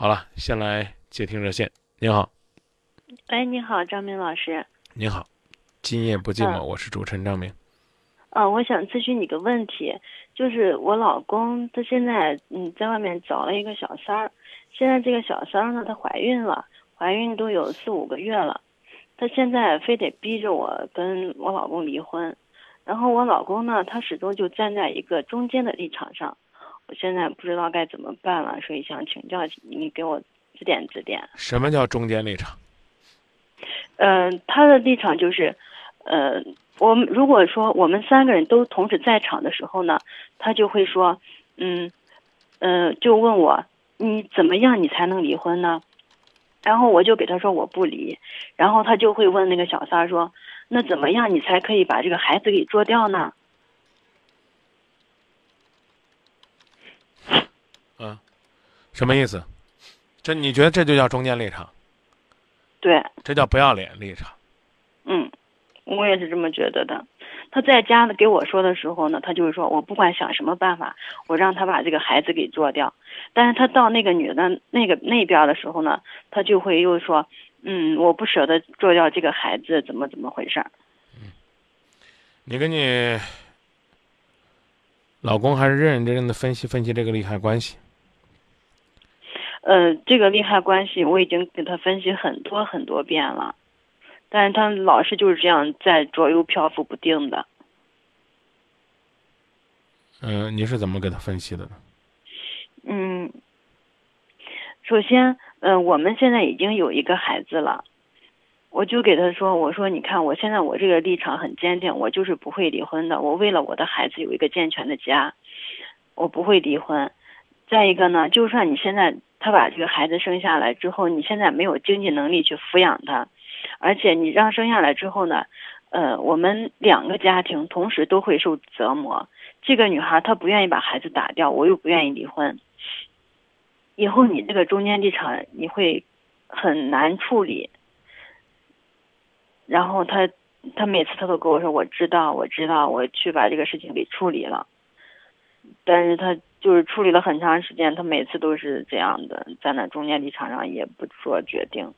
好了，先来接听热线。您好，哎，你好，张明老师。您好，今夜不寂寞，嗯我是主持人张明。啊，我想咨询你个问题，就是我老公他现在嗯在外面找了一个小三儿，现在这个小三儿呢，她怀孕了，怀孕都有四五个月了，她现在非得逼着我跟我老公离婚，然后我老公呢，他始终就站在一个中间的立场上，我现在不知道该怎么办了，所以想请教你给我指点指点。什么叫中间立场？嗯、他的立场就是，呃，我们如果说我们三个人都同时在场的时候呢，他就会说，嗯，呃，就问我你怎么样你才能离婚呢？然后我就给他说我不离，然后他就会问那个小三儿说，那怎么样你才可以把这个孩子给做掉呢？嗯，什么意思？这你觉得这就叫中间立场？对，这叫不要脸立场？嗯，我也是这么觉得的。他在家呢给我说的时候呢，他就是说我不管想什么办法，我让他把这个孩子给做掉。但是他到那个女的那个那边的时候呢，他就会又说，嗯，我不舍得做掉这个孩子，怎么怎么回事儿？你跟你老公还是认认真真的分析分析这个利害关系。呃，这个利害关系我已经给他分析很多很多遍了，但是他老是就是这样在左右漂浮不定的。嗯、你是怎么给他分析的呢？嗯，首先，嗯、我们现在已经有一个孩子了，我就给他说，我说你看，我现在我这个立场很坚定，我就是不会离婚的，我为了我的孩子有一个健全的家，我不会离婚。再一个呢，就算你现在他把这个孩子生下来之后，你现在没有经济能力去抚养他，而且你让生下来之后呢，呃，我们两个家庭同时都会受折磨。这个女孩她不愿意把孩子打掉，我又不愿意离婚。以后你这个中间立场你会很难处理。然后他他每次他都跟我说我知道我知道我去把这个事情给处理了，但是他就是处理了很长时间，他每次都是这样的，在那中间立场上也不做决定。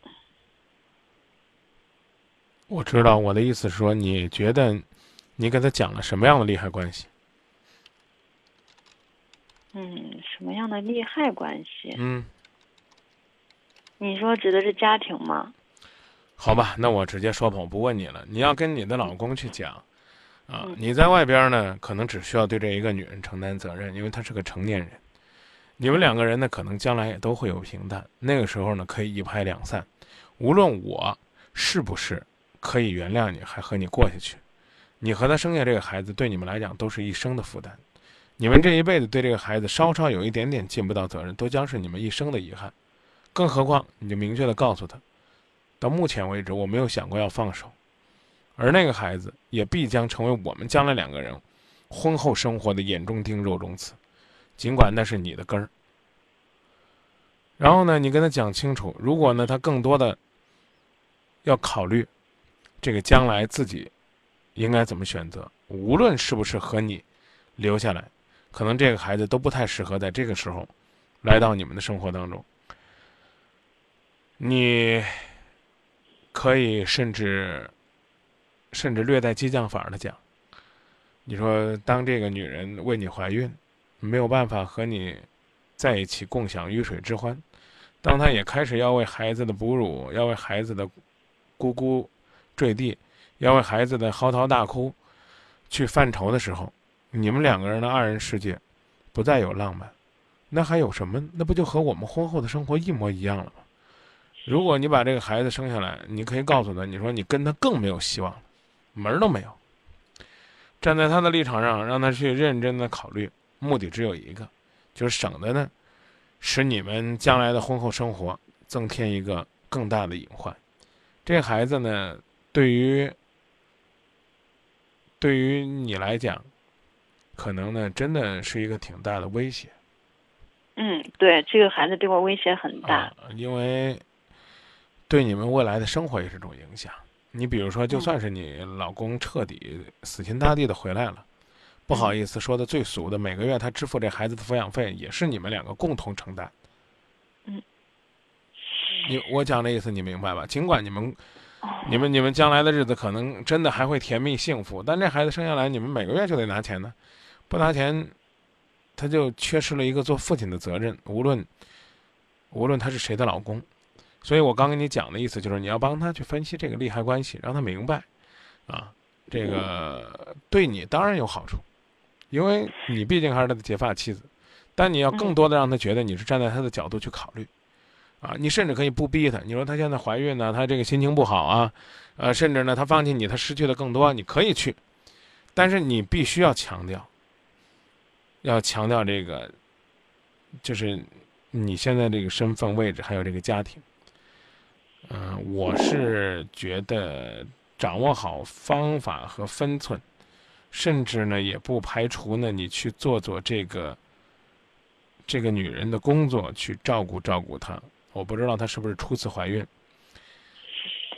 我知道，我的意思是说，你觉得你跟他讲了什么样的利害关系？嗯，什么样的利害关系？嗯，你说指的是家庭吗？好吧，那我直接说吧，我不问你了。你要跟你的老公去讲，啊嗯，你在外边呢，可能只需要对这一个女人承担责任，因为她是个成年人。你们两个人呢，可能将来也都会有平淡，那个时候呢，可以一拍两散。无论我是不是可以原谅你，还和你过下去，你和他生下这个孩子，对你们来讲都是一生的负担。你们这一辈子对这个孩子稍稍有一点点尽不到责任，都将是你们一生的遗憾。更何况，你就明确的告诉他，到目前为止，我没有想过要放手，而那个孩子也必将成为我们将来两个人婚后生活的眼中钉、肉中刺，尽管那是你的根儿。然后呢，你跟他讲清楚，如果呢他更多的要考虑这个将来自己应该怎么选择，无论是不是和你留下来，可能这个孩子都不太适合在这个时候来到你们的生活当中。你可以甚至甚至略带激将法的讲，你说当这个女人为你怀孕，没有办法和你在一起共享鱼水之欢，当她也开始要为孩子的哺乳，要为孩子的咕咕坠地，要为孩子的嚎啕大哭去犯愁的时候，你们两个人的二人世界不再有浪漫，那还有什么？那不就和我们婚后的生活一模一样了吗？如果你把这个孩子生下来，你可以告诉他，你说你跟他更没有希望，门儿都没有。站在他的立场上，让他去认真的考虑，目的只有一个，就是省得呢，使你们将来的婚后生活增添一个更大的隐患。这孩子呢，对于对于你来讲，可能呢，真的是一个挺大的威胁。嗯，对，这个孩子对我威胁很大。啊，因为对你们未来的生活也是种影响。你比如说，就嗯算是你老公彻底死心塌地的回来了，不好意思说的最俗的，每个月他支付这孩子的抚养费也是你们两个共同承担。嗯，你我讲的意思你明白吧？尽管你们、哦你们、你们将来的日子可能真的还会甜蜜幸福，但这孩子生下来，你们每个月就得拿钱呢，不拿钱，他就缺失了一个做父亲的责任。无论无论他是谁的老公，所以我刚跟你讲的意思就是，你要帮他去分析这个利害关系，让他明白，啊，这个对你当然有好处，因为你毕竟还是他的结发妻子，但你要更多的让他觉得你是站在他的角度去考虑。啊，你甚至可以不逼他。你说他现在怀孕呢，他这个心情不好啊，呃，甚至呢，他放弃你，他失去的更多，你可以去，但是你必须要强调，要强调这个，就是你现在这个身份位置，还有这个家庭。嗯、我是觉得掌握好方法和分寸，甚至呢，也不排除呢，你去做做这个这个女人的工作，去照顾照顾她。我不知道她是不是初次怀孕。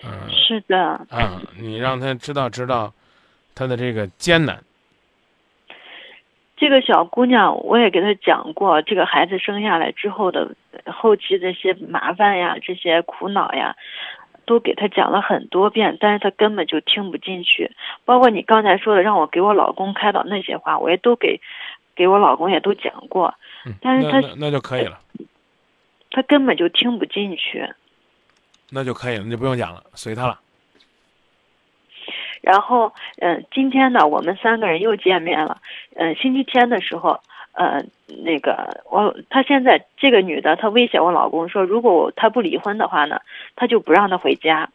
嗯、是的，啊，你让她知道知道她的这个艰难。这个小姑娘，我也给她讲过，这个孩子生下来之后的后期这些麻烦呀，这些苦恼呀，都给她讲了很多遍，但是她根本就听不进去。包括你刚才说的，让我给我老公开导那些话，我也都给给我老公也都讲过，嗯，但是他那就可以了，他根本就听不进去。那就可以了，你就不用讲了，随他了。然后，嗯、今天呢，我们三个人又见面了。嗯、星期天的时候，呃，那个我，她现在这个女的，她威胁我老公说，如果我他不离婚的话呢，她就不让他回家。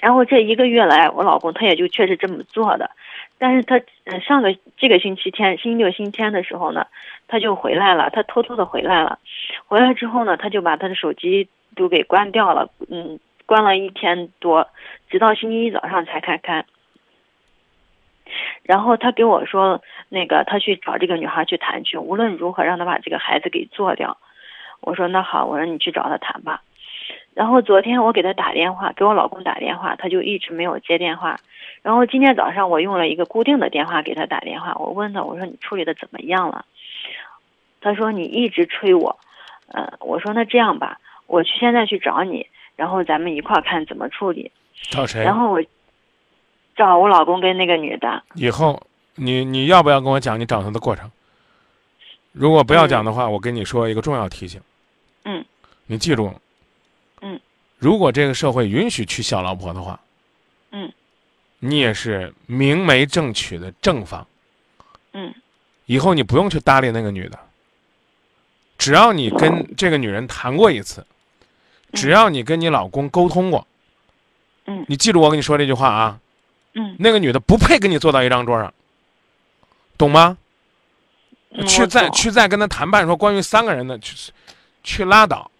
然后这一个月来，我老公他也就确实这么做的。但是他，嗯，上个这个星期天，星期六、星期天的时候呢，他就回来了，他偷偷的回来了。回来之后呢，他就把他的手机都给关掉了，嗯，关了一天多，直到星期一早上才开开。然后他给我说，那个他去找这个女孩去谈去，无论如何让他把这个孩子给做掉。我说那好，我说你去找他谈吧。然后昨天我给他打电话，给我老公打电话，他就一直没有接电话。然后今天早上我用了一个固定的电话给他打电话，我问他，我说你处理的怎么样了？他说你一直催我，呃，我说那这样吧，我去现在去找你，然后咱们一块儿看怎么处理。找谁？然后我找我老公跟那个女的，以后你你要不要跟我讲你找她的过程？如果不要讲的话，我跟你说一个重要提醒。嗯。你记住。嗯。如果这个社会允许娶小老婆的话。嗯。你也是明媒正娶的正房。嗯。以后你不用去搭理那个女的。只要你跟这个女人谈过一次，只要你跟你老公沟通过，嗯你记住我跟你说这句话啊。嗯，那个女的不配跟你坐到一张桌上，懂吗？嗯去再去再跟他谈判说关于三个人的，去去拉倒，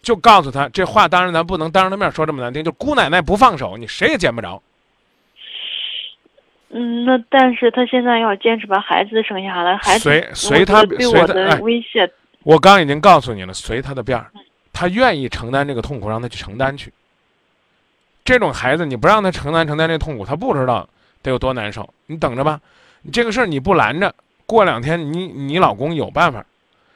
就告诉他这话，当然咱不能当着他面说这么难听，就姑奶奶不放手，你谁也见不着。嗯，那但是他现在要坚持把孩子生下来，孩子随随他随他威胁，我刚已经告诉你了，随他的便儿，他愿意承担这个痛苦，让他去承担去。这种孩子，你不让他承担承担这痛苦，他不知道得有多难受。你等着吧，你这个事儿你不拦着，过两天你你老公有办法。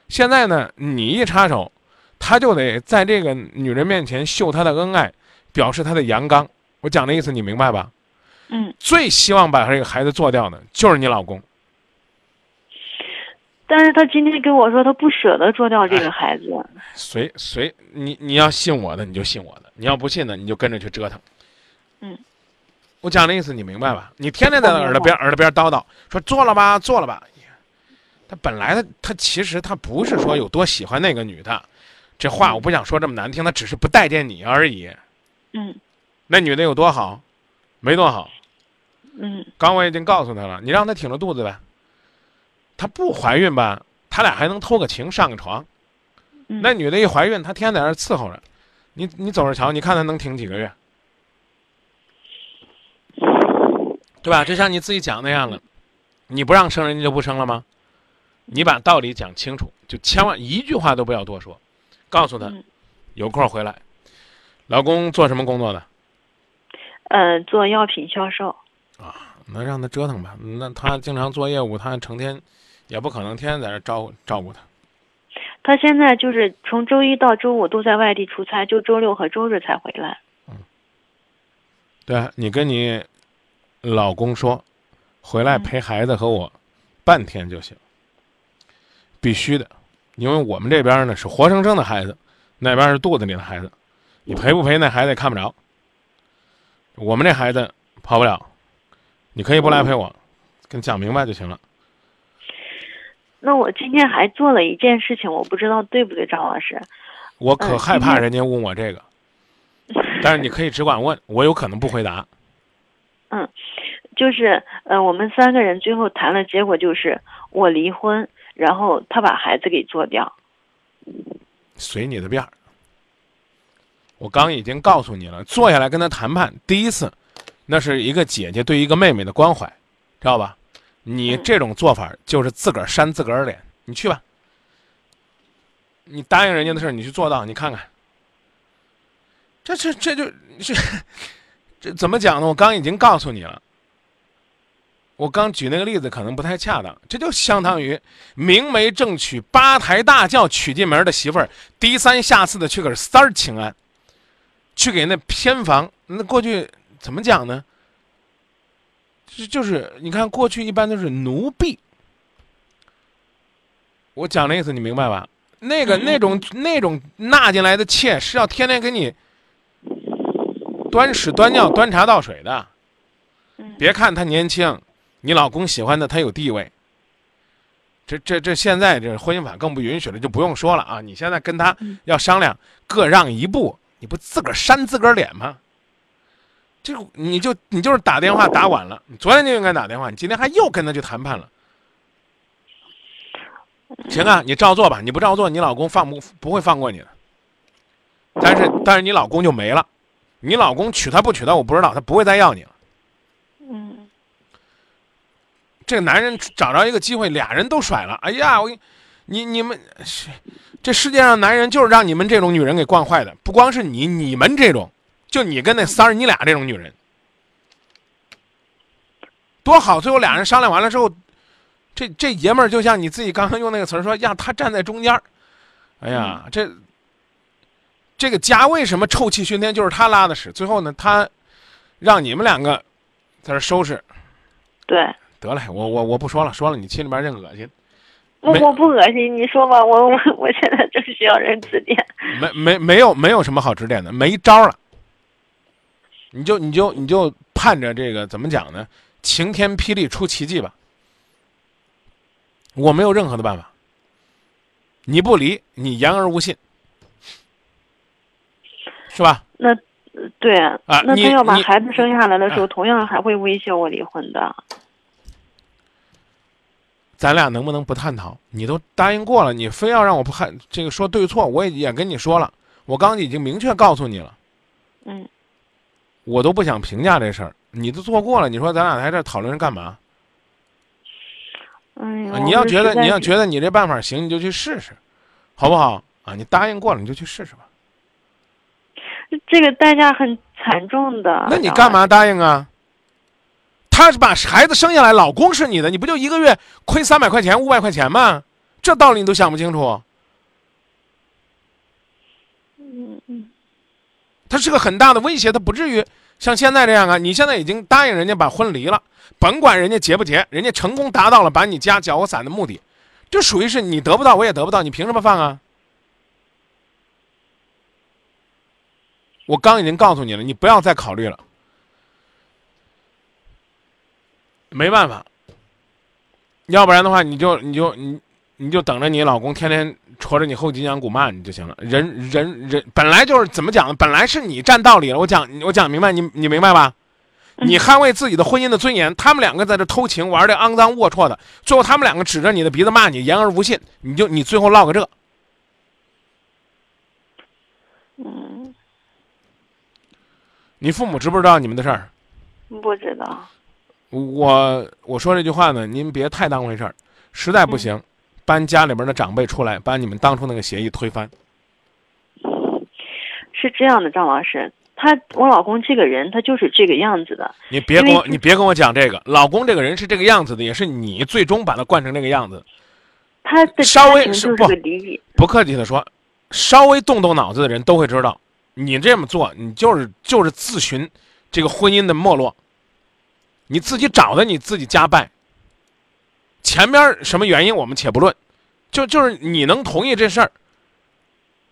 现在呢，你一插手，他就得在这个女人面前秀他的恩爱，表示他的阳刚。我讲的意思你明白吧？嗯，最希望把这个孩子做掉的就是你老公。但是他今天跟我说他不舍得做掉这哎个孩子，随随你你要信我的你就信我的，你要不信的你就跟着去折腾。嗯，我讲的意思你明白吧？你天天在耳朵边耳朵边叨叨说做了吧做了吧，他本来他他其实他不是说有多喜欢那个女的，这话我不想说这么难听，他只是不待见你而已。嗯那女的有多好？没多好。嗯刚我已经告诉他了，你让他挺着肚子呗。她不怀孕吧，他俩还能偷个情上个床。嗯，那女的一怀孕，她天天在那儿伺候着，你你走着瞧，你看她能挺几个月，对吧？就像你自己讲那样了，你不让生人家就不生了吗？你把道理讲清楚，就千万一句话都不要多说，告诉他嗯有空回来。老公做什么工作的？呃，做药品销售，啊那让他折腾吧。那他经常做业务，他成天也不可能天天在这照顾照顾他。他现在就是从周一到周五都在外地出差，就周六和周日才回来。嗯对啊，你跟你老公说，回来嗯陪孩子和我半天就行，必须的，因为我们这边呢是活生生的孩子，那边是肚子里的孩子，你陪不陪那孩子也看不着。我们这孩子跑不了，你可以不来陪我，跟讲明白就行了。那我今天还做了一件事情，我不知道对不对，张老师。我可嗯害怕人家问我这个，但是你可以只管问，我有可能不回答。嗯就是呃，我们三个人最后谈了，结果就是我离婚，然后他把孩子给做掉。随你的便儿。我刚已经告诉你了，坐下来跟他谈判，第一次，那是一个姐姐对一个妹妹的关怀，知道吧？你嗯这种做法就是自个儿扇自个儿脸。你去吧，你答应人家的事儿，你去做到，你看看。这这这就这这怎么讲呢？我刚已经告诉你了。我刚举那个例子可能不太恰当，这就相当于明媒正娶，八抬大轿娶进门的媳妇儿，低三下四的去给三儿请安，去给那偏房。那过去怎么讲呢？就就是你看，过去一般都是奴婢。我讲的意思你明白吧？那个嗯那种那种纳进来的妾是要天天给你端屎端尿、端茶倒水的。嗯别看他年轻，你老公喜欢的他有地位。这这这现在这婚姻法更不允许了，就不用说了啊！你现在跟他嗯要商量，各让一步，你不自个儿扇自个儿脸吗？这你就你就是打电话打晚了，你昨天就应该打电话，你今天还又跟他去谈判了。行啊，你照做吧，你不照做，你老公放不不会放过你的。但是但是你老公就没了，你老公娶她不娶她我不知道，他不会再要你了。嗯这个男人找着一个机会，俩人都甩了。哎呀，我，你你们这世界上男人就是让你们这种女人给惯坏的，不光是你，你们这种，就你跟那三儿，你俩这种女人，多好！最后俩人商量完了之后，这这爷们儿就像你自己刚刚用那个词儿说，呀，他站在中间儿。哎呀，这这个家为什么臭气熏天？就是他拉的屎。最后呢，他让你们两个在这收拾。对，得嘞，我我我不说了，说了你心里边认恶心，没我我不恶心，你说吧，我我我现在正需要人指点。没没没有没有什么好指点的，没招了。你就你就你就盼着这个怎么讲呢？晴天霹雳出奇迹吧。我没有任何的办法。你不离，你言而无信，是吧？那呃对啊，啊那他要把孩子生下来的时候，啊同样还会威胁我离婚的。咱俩能不能不探讨？你都答应过了，你非要让我不看这个说对错，我也也跟你说了，我刚已经明确告诉你了。嗯，我都不想评价这事儿，你都做过了，你说咱俩在这讨论干嘛？哎你要觉得你要觉得你这办法行，你就去试试，好不好？啊，你答应过了，你就去试试吧。这个代价很惨重的。那你干嘛答应啊？他是把孩子生下来，老公是你的，你不就一个月亏三百块钱、五百块钱吗？这道理你都想不清楚。嗯嗯他是个很大的威胁，他不至于像现在这样啊！你现在已经答应人家把婚离了，甭管人家结不结，人家成功达到了把你家搅和散的目的，这属于是你得不到，我也得不到，你凭什么放啊？我刚已经告诉你了，你不要再考虑了，没办法，要不然的话，你就你就你你就等着你老公天天戳着你后脊梁骨骂你就行了。人人人本来就是怎么讲的？本来是你占道理了，我讲我讲明白，你你明白吧？嗯你捍卫自己的婚姻的尊严，他们两个在这偷情玩的肮脏龌龊的，最后他们两个指着你的鼻子骂你，言而无信，你就你最后落个这。嗯，你父母知不知道你们的事儿？不知道。我我说这句话呢，您别太当回事儿，实在不行，搬家里边的长辈出来，把你们当初那个协议推翻。是这样的，张老师，他我老公这个人，他就是这个样子的。你别跟我，你别跟我讲这个，老公这个人是这个样子的，也是你最终把他惯成这个样子。他的稍微是是不。不客气的说，稍微动动脑子的人都会知道，你这么做，你就是就是自寻这个婚姻的没落，你自己找的你自己家败。前边什么原因我们且不论，就就是你能同意这事儿，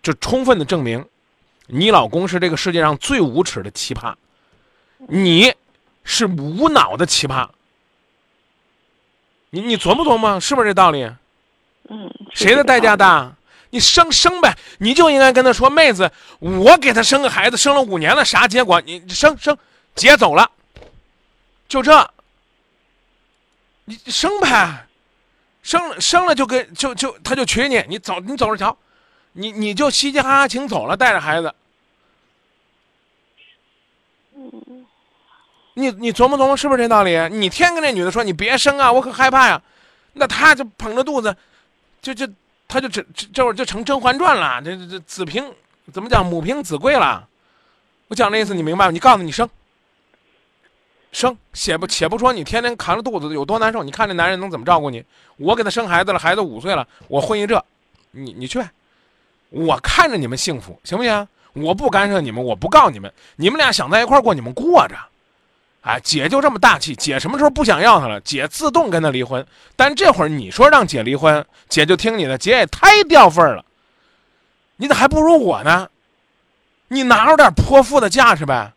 就充分的证明，你老公是这个世界上最无耻的奇葩，你是无脑的奇葩。你你琢磨琢磨，是不是这道理？嗯，谁的代价大？你生生呗，你就应该跟他说，妹子，我给他生个孩子，生了五年了，啥结果？你生生，姐走了，就这。你生呗，生了生了就跟就就他就娶你，你走你走着瞧，你你就嘻嘻哈哈请走了，带着孩子。你你琢磨琢磨，是不是这道理？你天跟那女的说你别生啊，我可害怕呀，那他就捧着肚子，就就他就这这会儿就成《甄嬛传》了，这这这子凭怎么讲母凭子贵了？我讲的意思你明白吗？你告诉你生。生，且不且不说你天天扛着肚子有多难受，你看这男人能怎么照顾你？我给他生孩子了，孩子五岁了，我混一这，你你去，我看着你们幸福，行不行？我不干涉你们，我不告你们，你们俩想在一块过，你们过着。哎，姐就这么大气，姐什么时候不想要他了，姐自动跟他离婚。但这会儿你说让姐离婚，姐就听你的，姐也太掉份儿了。你咋还不如我呢？你拿出点泼妇的架势呗，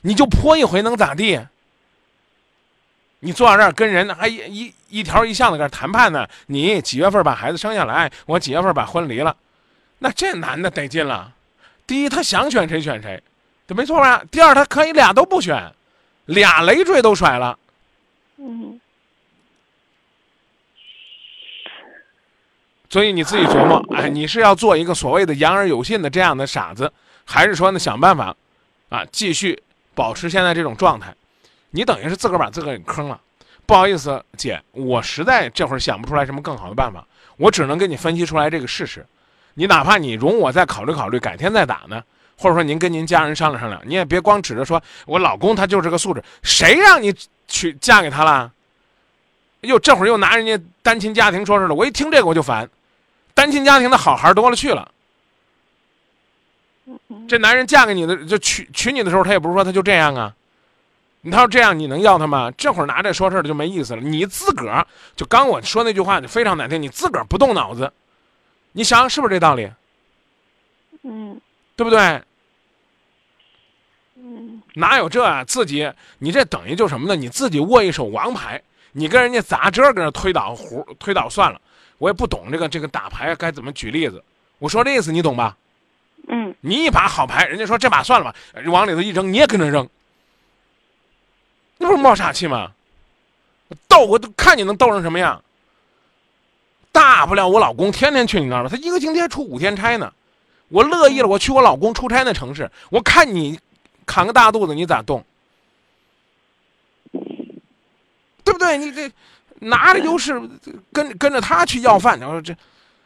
你就泼一回能咋地？你坐在这儿跟人还一一一条一项的搁这谈判呢？你几月份把孩子生下来？我几月份把婚离了？那这男的得劲了。第一，他想选谁选谁，这没错吧？第二，他可以俩都不选，俩累赘都甩了。嗯。所以你自己琢磨，哎，你是要做一个所谓的言而有信的这样的傻子，还是说呢想办法，啊，继续保持现在这种状态？你等于是自个儿把自个儿给坑了，不好意思，姐，我实在这会儿想不出来什么更好的办法，我只能给你分析出来这个事实。你哪怕你容我再考虑考虑，改天再打呢，或者说您跟您家人商量商量，你也别光指着说我老公他就是个素质，谁让你娶嫁给他了？又这会儿又拿人家单亲家庭说事了，我一听这个我就烦，单亲家庭的好孩多了去了。这男人嫁给你的就娶娶你的时候，他也不是说他就这样啊。你他说这样你能要他吗？这会儿拿这说事儿的就没意思了。你自个儿就刚我说那句话你非常难听，你自个儿不动脑子，你想想是不是这道理？嗯，对不对？嗯，哪有这啊？自己你这等于就什么呢？你自己握一手王牌，你跟人家砸这跟那推倒胡推倒算了。我也不懂这个这个打牌该怎么举例子。我说这意思你懂吧？嗯，你一把好牌，人家说这把算了吧，往里头一扔，你也跟着扔。那不是冒傻气吗？斗我都看你能斗成什么样。大不了我老公天天去你那儿了，他一个星期还出五天差呢。我乐意了，我去我老公出差那城市，我看你扛个大肚子，你咋动？对不对？你这拿着优势跟跟着他去要饭，然后这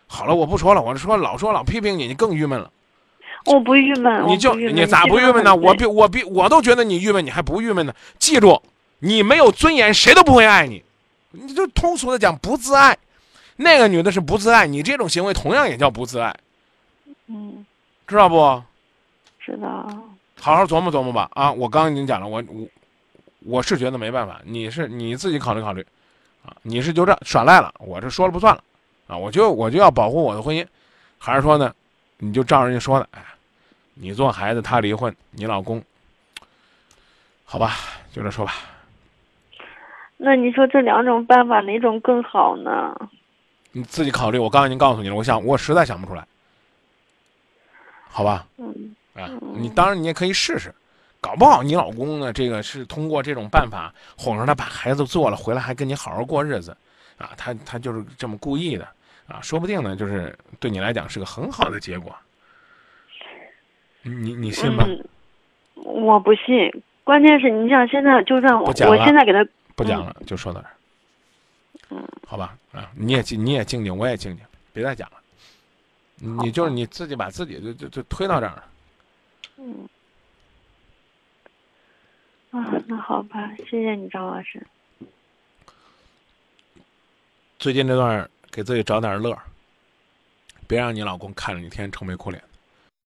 好了，我不说了，我说老说老批评你，你更郁闷了。我不郁闷，你就你咋不郁闷呢？我比我比我都觉得你郁闷，你还不郁闷呢？记住，你没有尊严，谁都不会爱你。你就通俗的讲，不自爱。那个女的是不自爱，你这种行为同样也叫不自爱。嗯，知道不？知道。好好琢磨琢磨吧。啊，我刚刚已经讲了，我我我是觉得没办法，你是你自己考虑考虑。啊，你是就这耍赖了，我这说了不算了。啊，我就我就要保护我的婚姻，还是说呢，你就照人家说的，哎。你做孩子，他离婚，你老公，好吧，就这说吧。那你说这两种办法哪种更好呢？你自己考虑。我刚才已经告诉你了，我想我实在想不出来。好吧。嗯。啊，你当然你也可以试试，搞不好你老公呢，这个是通过这种办法哄着他把孩子做了，回来还跟你好好过日子，啊，他他就是这么故意的，啊，说不定呢，就是对你来讲是个很好的结果。你你信吗？我不信。关键是你像现在，就算我我现在给他不讲了，就说到这儿。嗯，好吧，啊，你也静，你也静静，我也静静，别再讲了。你就是你自己把自己就就就推到这儿了。嗯。啊，那好吧，谢谢你，张老师。最近这段给自己找点乐别让你老公看着你天天愁眉苦脸。